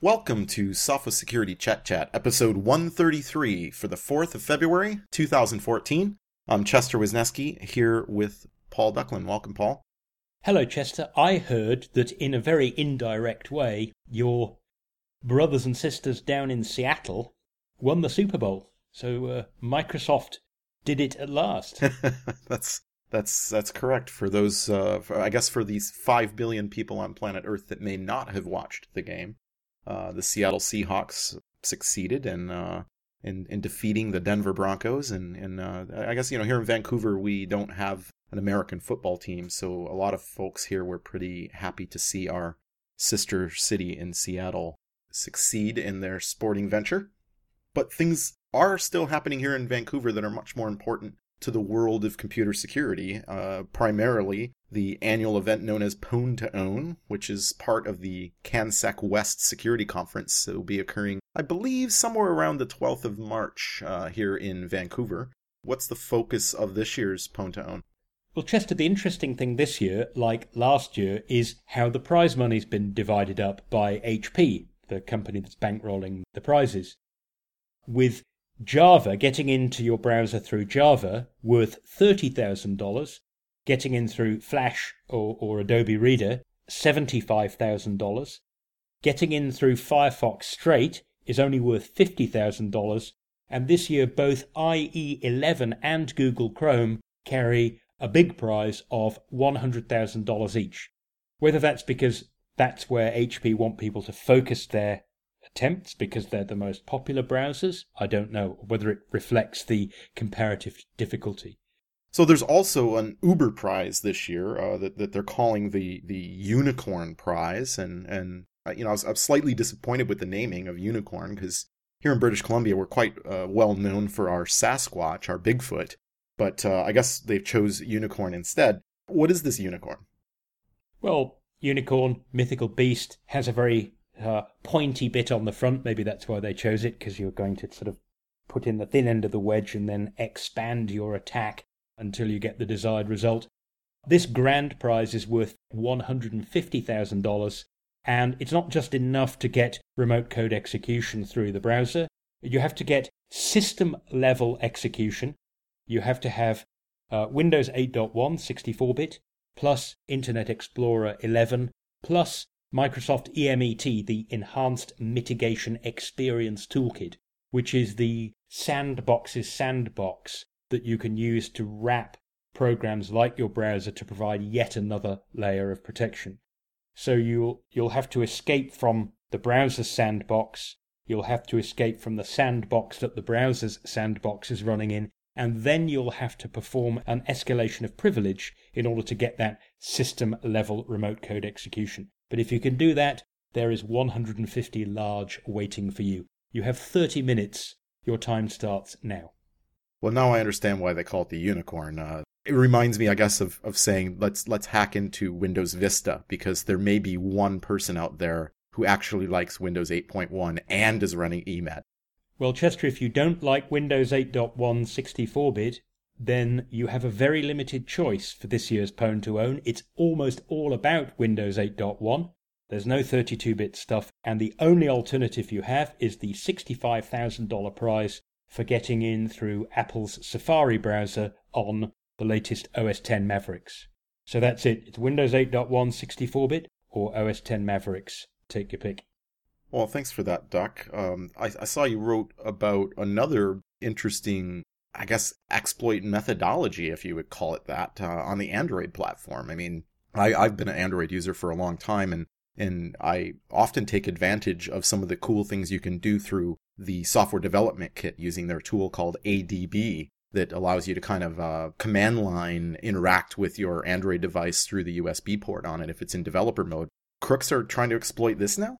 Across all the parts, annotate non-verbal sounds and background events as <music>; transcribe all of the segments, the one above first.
Welcome to Sophos Security Chet Chat, episode 133 for the 4th of February, 2014. I'm Chester Wisniewski here with Paul Ducklin. Welcome, Paul. Hello, Chester. I heard that in a very indirect way, your brothers and sisters down in Seattle won the Super Bowl. So uh, Microsoft did it at last. <laughs> that's that's that's correct for those. Uh, for, I guess for these five billion people on planet Earth that may not have watched the game, uh, the Seattle Seahawks succeeded in, uh, in in defeating the Denver Broncos. And and uh, I guess you know here in Vancouver we don't have an American football team, so a lot of folks here were pretty happy to see our sister city in Seattle succeed in their sporting venture. But things are still happening here in Vancouver that are much more important to the world of computer security, uh, primarily the annual event known as Pwn2Own, which is part of the CanSec West Security Conference. It will be occurring, I believe, somewhere around the 12th of March uh, here in Vancouver. What's the focus of this year's Pwn2Own? Well, Chester, the interesting thing this year, like last year, is how the prize money's been divided up by HP, the company that's bankrolling the prizes. With Java, getting into your browser through Java, worth $30,000. Getting in through Flash or, or Adobe Reader, $75,000. Getting in through Firefox straight is only worth $50,000. And this year, both IE 11 and Google Chrome carry a big prize of $100,000 each. Whether that's because that's where HP want people to focus their attempts because they're the most popular browsers. I don't know whether it reflects the comparative difficulty. So there's also an Uber prize this year uh, that, that they're calling the the Unicorn Prize, and and uh, you know I was, I was slightly disappointed with the naming of Unicorn because here in British Columbia we're quite uh, well known for our Sasquatch, our Bigfoot, but uh, I guess they chose Unicorn instead. What is this Unicorn? Well, Unicorn, mythical beast, has a very uh, pointy bit on the front. Maybe that's why they chose it, because you're going to sort of put in the thin end of the wedge and then expand your attack until you get the desired result. This grand prize is worth $150,000, and it's not just enough to get remote code execution through the browser. You have to get system level execution. You have to have uh, Windows 8.1 64 bit, plus Internet Explorer 11, plus Microsoft EMET, the Enhanced Mitigation Experience Toolkit, which is the sandbox's sandbox that you can use to wrap programs like your browser to provide yet another layer of protection. So you'll you'll have to escape from the browser's sandbox, you'll have to escape from the sandbox that the browser's sandbox is running in, and then you'll have to perform an escalation of privilege in order to get that system level remote code execution. But if you can do that, there is 150 large waiting for you. You have 30 minutes. Your time starts now. Well, now I understand why they call it the unicorn. Uh, it reminds me, I guess, of, of saying let's let's hack into Windows Vista because there may be one person out there who actually likes Windows 8.1 and is running EMET. Well, Chester, if you don't like Windows 8.1 64-bit, then you have a very limited choice for this year's Pwn2Own. It's almost all about Windows 8.1. There's no 32 bit stuff, and the only alternative you have is the $65,000 prize for getting in through Apple's Safari browser on the latest OS 10 Mavericks. So that's it. It's Windows 8.1 64 bit or OS 10 Mavericks. Take your pick. Well, thanks for that, Duck. Um, I, I saw you wrote about another interesting I guess, exploit methodology, if you would call it that, uh, on the Android platform. I mean, I, I've been an Android user for a long time, and and I often take advantage of some of the cool things you can do through the software development kit using their tool called ADB that allows you to kind of uh, command line interact with your Android device through the USB port on it if it's in developer mode. Crooks are trying to exploit this now?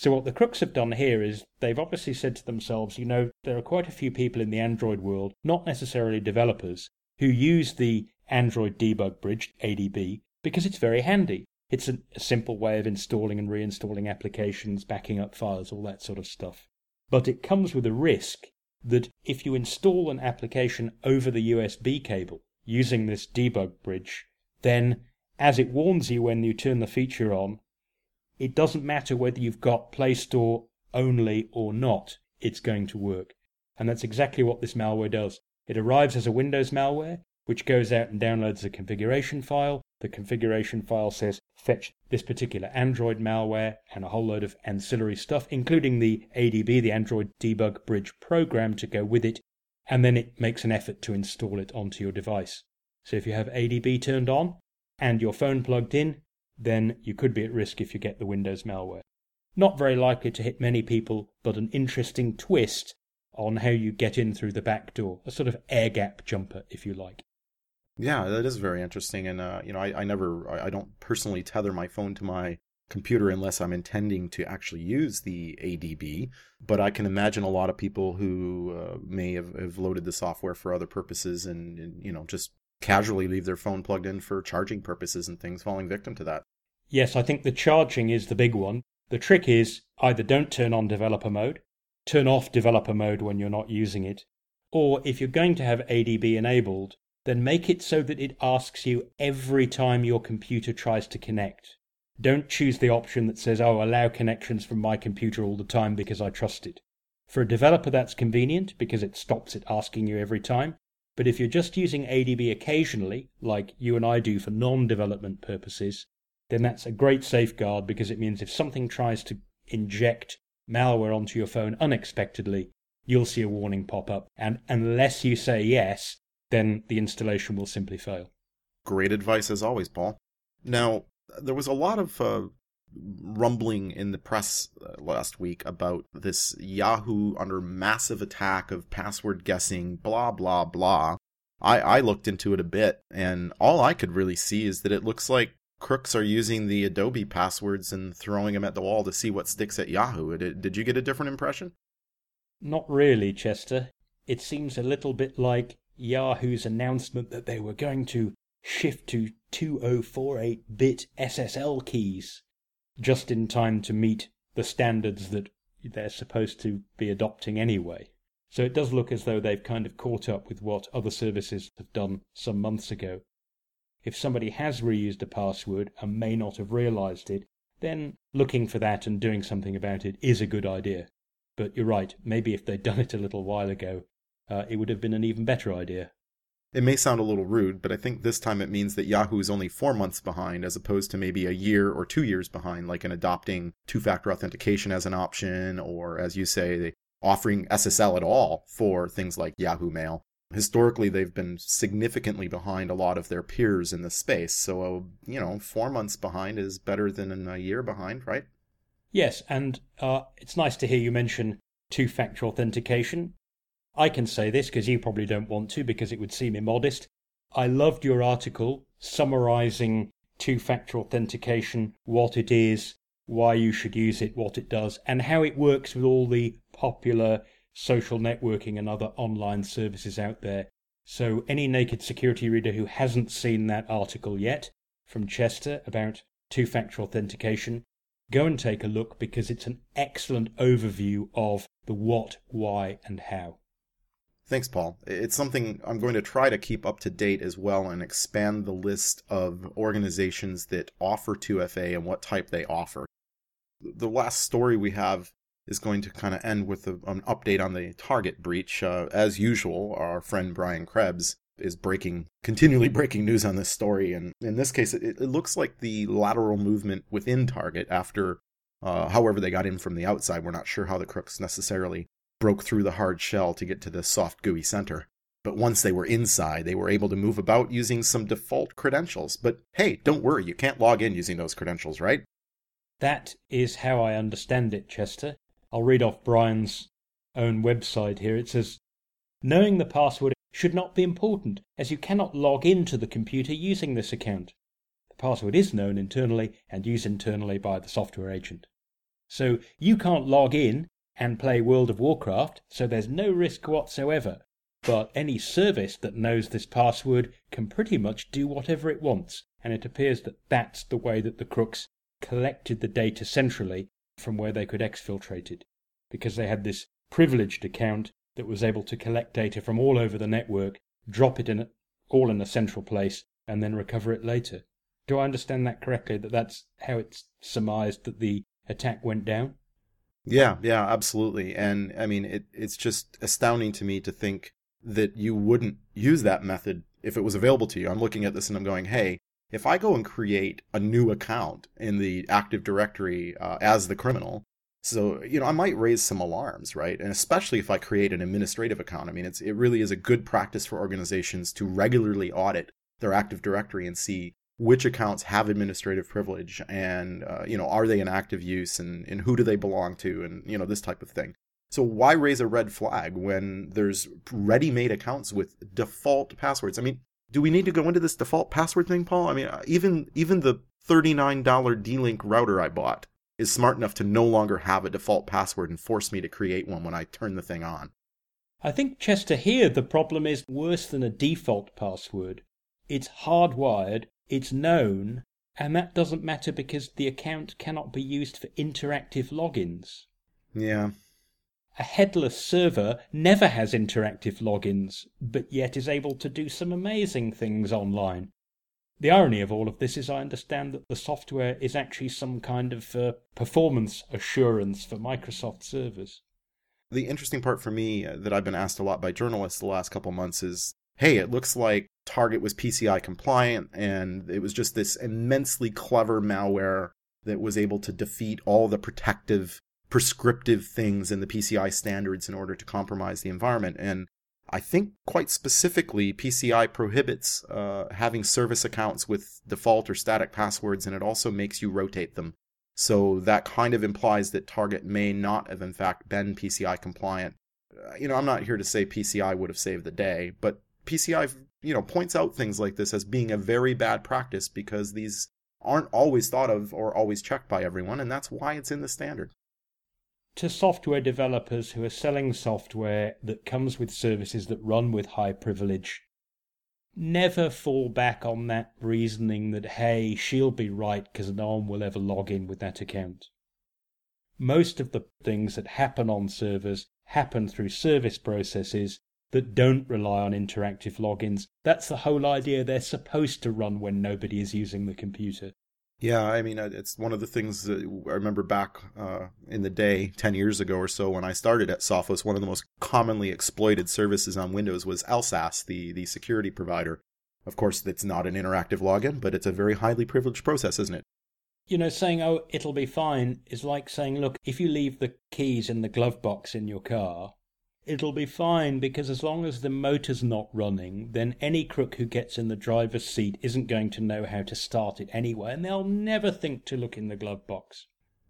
So what the crooks have done here is they've obviously said to themselves, you know, there are quite a few people in the Android world, not necessarily developers, who use the Android debug bridge, ADB, because it's very handy. It's a, simple way of installing and reinstalling applications, backing up files, all that sort of stuff. But it comes with a risk that if you install an application over the USB cable using this debug bridge, then as it warns you when you turn the feature on, it doesn't matter whether you've got Play Store only or not, it's going to work. And that's exactly what this malware does. It arrives as a Windows malware, which goes out and downloads a configuration file. The configuration file says fetch this particular Android malware and a whole load of ancillary stuff, including the ADB, the Android Debug Bridge program, to go with it. And then it makes an effort to install it onto your device. So if you have ADB turned on and your phone plugged in, then you could be at risk if you get the Windows malware. Not very likely to hit many people, but an interesting twist on how you get in through the back door, a sort of air gap jumper, if you like. Yeah, that is very interesting. And, uh, you know, I, I never, I, I don't personally tether my phone to my computer unless I'm intending to actually use the ADB. But I can imagine a lot of people who uh, may have, have, loaded the software for other purposes and, and, you know, just casually leave their phone plugged in for charging purposes and things, falling victim to that. Yes, I think the charging is the big one. The trick is either don't turn on developer mode, turn off developer mode when you're not using it, or if you're going to have ADB enabled, then make it so that it asks you every time your computer tries to connect. Don't choose the option that says, oh, allow connections from my computer all the time because I trust it. For a developer, that's convenient because it stops it asking you every time. But if you're just using ADB occasionally, like you and I do for non development purposes, then that's a great safeguard because it means if something tries to inject malware onto your phone unexpectedly, you'll see a warning pop up. And unless you say yes, then the installation will simply fail. Great advice as always, Paul. Now, there was a lot of uh, rumbling in the press uh, last week about this Yahoo under massive attack of password guessing, blah, blah, blah. I, I looked into it a bit, and all I could really see is that it looks like crooks are using the Adobe passwords and throwing them at the wall to see what sticks at Yahoo. Did, did you get a different impression? Not really, Chester. It seems a little bit like Yahoo's announcement that they were going to shift to 2048 bit SSL keys just in time to meet the standards that they're supposed to be adopting anyway. So it does look as though they've kind of caught up with what other services have done some months ago. If somebody has reused a password and may not have realized it, then looking for that and doing something about it is a good idea. But you're right, maybe if they'd done it a little while ago, uh, it would have been an even better idea. It may sound a little rude, but I think this time it means that Yahoo is only four months behind as opposed to maybe a year or two years behind, like in adopting two factor authentication as an option, or as you say, offering SSL at all for things like Yahoo Mail. Historically, they've been significantly behind a lot of their peers in the space. So, you know, four months behind is better than a year behind, right? Yes, and uh, it's nice to hear you mention two factor authentication. I can say this because you probably don't want to because it would seem immodest. I loved your article summarizing two factor authentication, what it is, why you should use it, what it does, and how it works with all the popular social networking and other online services out there. So, any naked security reader who hasn't seen that article yet from Chester about two factor authentication, go and take a look because it's an excellent overview of the what, why, and how. Thanks, Paul. It's something I'm going to try to keep up to date as well and expand the list of organizations that offer 2FA and what type they offer. The last story we have is going to kind of end with a, an update on the Target breach. Uh, as usual, our friend Brian Krebs is breaking, continually breaking news on this story. And in this case, it, it looks like the lateral movement within Target after, uh, however, they got in from the outside. We're not sure how the crooks necessarily broke through the hard shell to get to the soft, gooey center. But once they were inside, they were able to move about using some default credentials. But hey, don't worry, you can't log in using those credentials, right? That is how I understand it, Chester. I'll read off Brian's own website here. It says, Knowing the password should not be important, as you cannot log into the computer using this account. The password is known internally and used internally by the software agent. So you can't log in and play World of Warcraft, so there's no risk whatsoever. But any service that knows this password can pretty much do whatever it wants, and it appears that that's the way that the crooks collected the data centrally from where they could exfiltrate it, because they had this privileged account that was able to collect data from all over the network, drop it in all in a central place, and then recover it later. Do I understand that correctly? That that's how it's surmised that the attack went down? Yeah, yeah, absolutely. And I mean, it, it's just astounding to me to think that you wouldn't use that method if it was available to you. I'm looking at this and I'm going, hey, if I go and create a new account in the Active Directory uh, as the criminal, so you know I might raise some alarms, right? And especially if I create an administrative account. I mean, it's it really is a good practice for organizations to regularly audit their Active Directory and see which accounts have administrative privilege and uh, you know are they in active use and, and who do they belong to and you know this type of thing. So why raise a red flag when there's ready-made accounts with default passwords? I mean, do we need to go into this default password thing, Paul? I mean, uh, even even the $39 D-Link router I bought is smart enough to no longer have a default password and force me to create one when I turn the thing on. I think, Chester, here the problem is worse than a default password. It's hardwired, it's known, and that doesn't matter because the account cannot be used for interactive logins. Yeah, a headless server never has interactive logins, but yet is able to do some amazing things online. The irony of all of this is I understand that the software is actually some kind of uh, performance assurance for Microsoft servers. The interesting part for me uh, that I've been asked a lot by journalists the last couple months is hey, it looks like Target was PCI compliant and it was just this immensely clever malware that was able to defeat all the protective prescriptive things in the PCI standards in order to compromise the environment. And I think quite specifically, PCI prohibits uh, having service accounts with default or static passwords, and it also makes you rotate them. So that kind of implies that Target may not have, in fact, been PCI compliant. Uh, you know, I'm not here to say PCI would have saved the day, but PCI, you know, points out things like this as being a very bad practice because these aren't always thought of or always checked by everyone, and that's why it's in the standard to software developers who are selling software that comes with services that run with high privilege, never fall back on that reasoning that, hey, she'll be right because no one will ever log in with that account. Most of the things that happen on servers happen through service processes that don't rely on interactive logins. That's the whole idea. They're supposed to run when nobody is using the computer. Yeah, I mean, it's one of the things that I remember back uh, in the day, 10 years ago or so, when I started at Sophos, one of the most commonly exploited services on Windows was LSASS, the, the security provider. Of course, it's not an interactive login, but it's a very highly privileged process, isn't it? You know, saying, oh, it'll be fine is like saying, look, if you leave the keys in the glove box in your car, it'll be fine because as long as the motor's not running, then any crook who gets in the driver's seat isn't going to know how to start it anyway, and they'll never think to look in the glove box.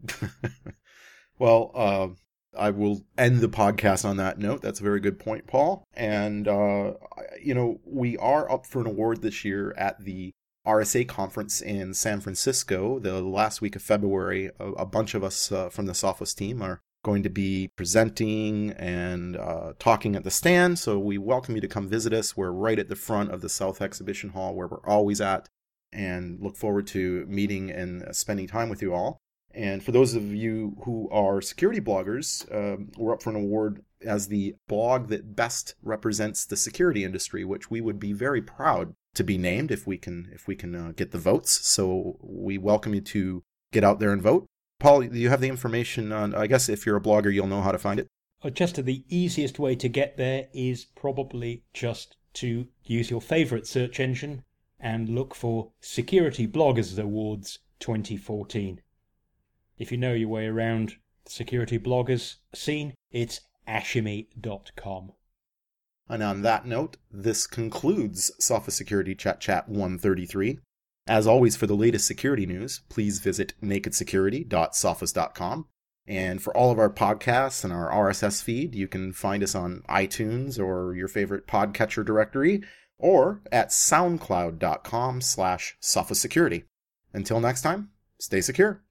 <laughs> well, uh, I will end the podcast on that note. That's a very good point, Paul. And, uh, you know, we are up for an award this year at the RSA conference in San Francisco the last week of February. A, bunch of us uh, from the Sophos team are going to be presenting and uh, talking at the stand. So we welcome you to come visit us. We're right at the front of the South Exhibition Hall where we're always at and look forward to meeting and spending time with you all. And for those of you who are security bloggers, uh, we're up for an award as the blog that best represents the security industry, which we would be very proud to be named if we can if we can uh, get the votes. So we welcome you to get out there and vote. Paul, do you have the information on? I guess if you're a blogger, you'll know how to find it. Uh, just the easiest way to get there is probably just to use your favorite search engine and look for Security Bloggers Awards 2014. If you know your way around the security bloggers scene, it's ashimi.com. And on that note, this concludes Sophos Security Chet Chat 133. As always, for the latest security news, please visit nakedsecurity.sophos.com. And for all of our podcasts and our RSS feed, you can find us on iTunes or your favorite podcatcher directory or at soundcloud.com slash. Until next time, stay secure.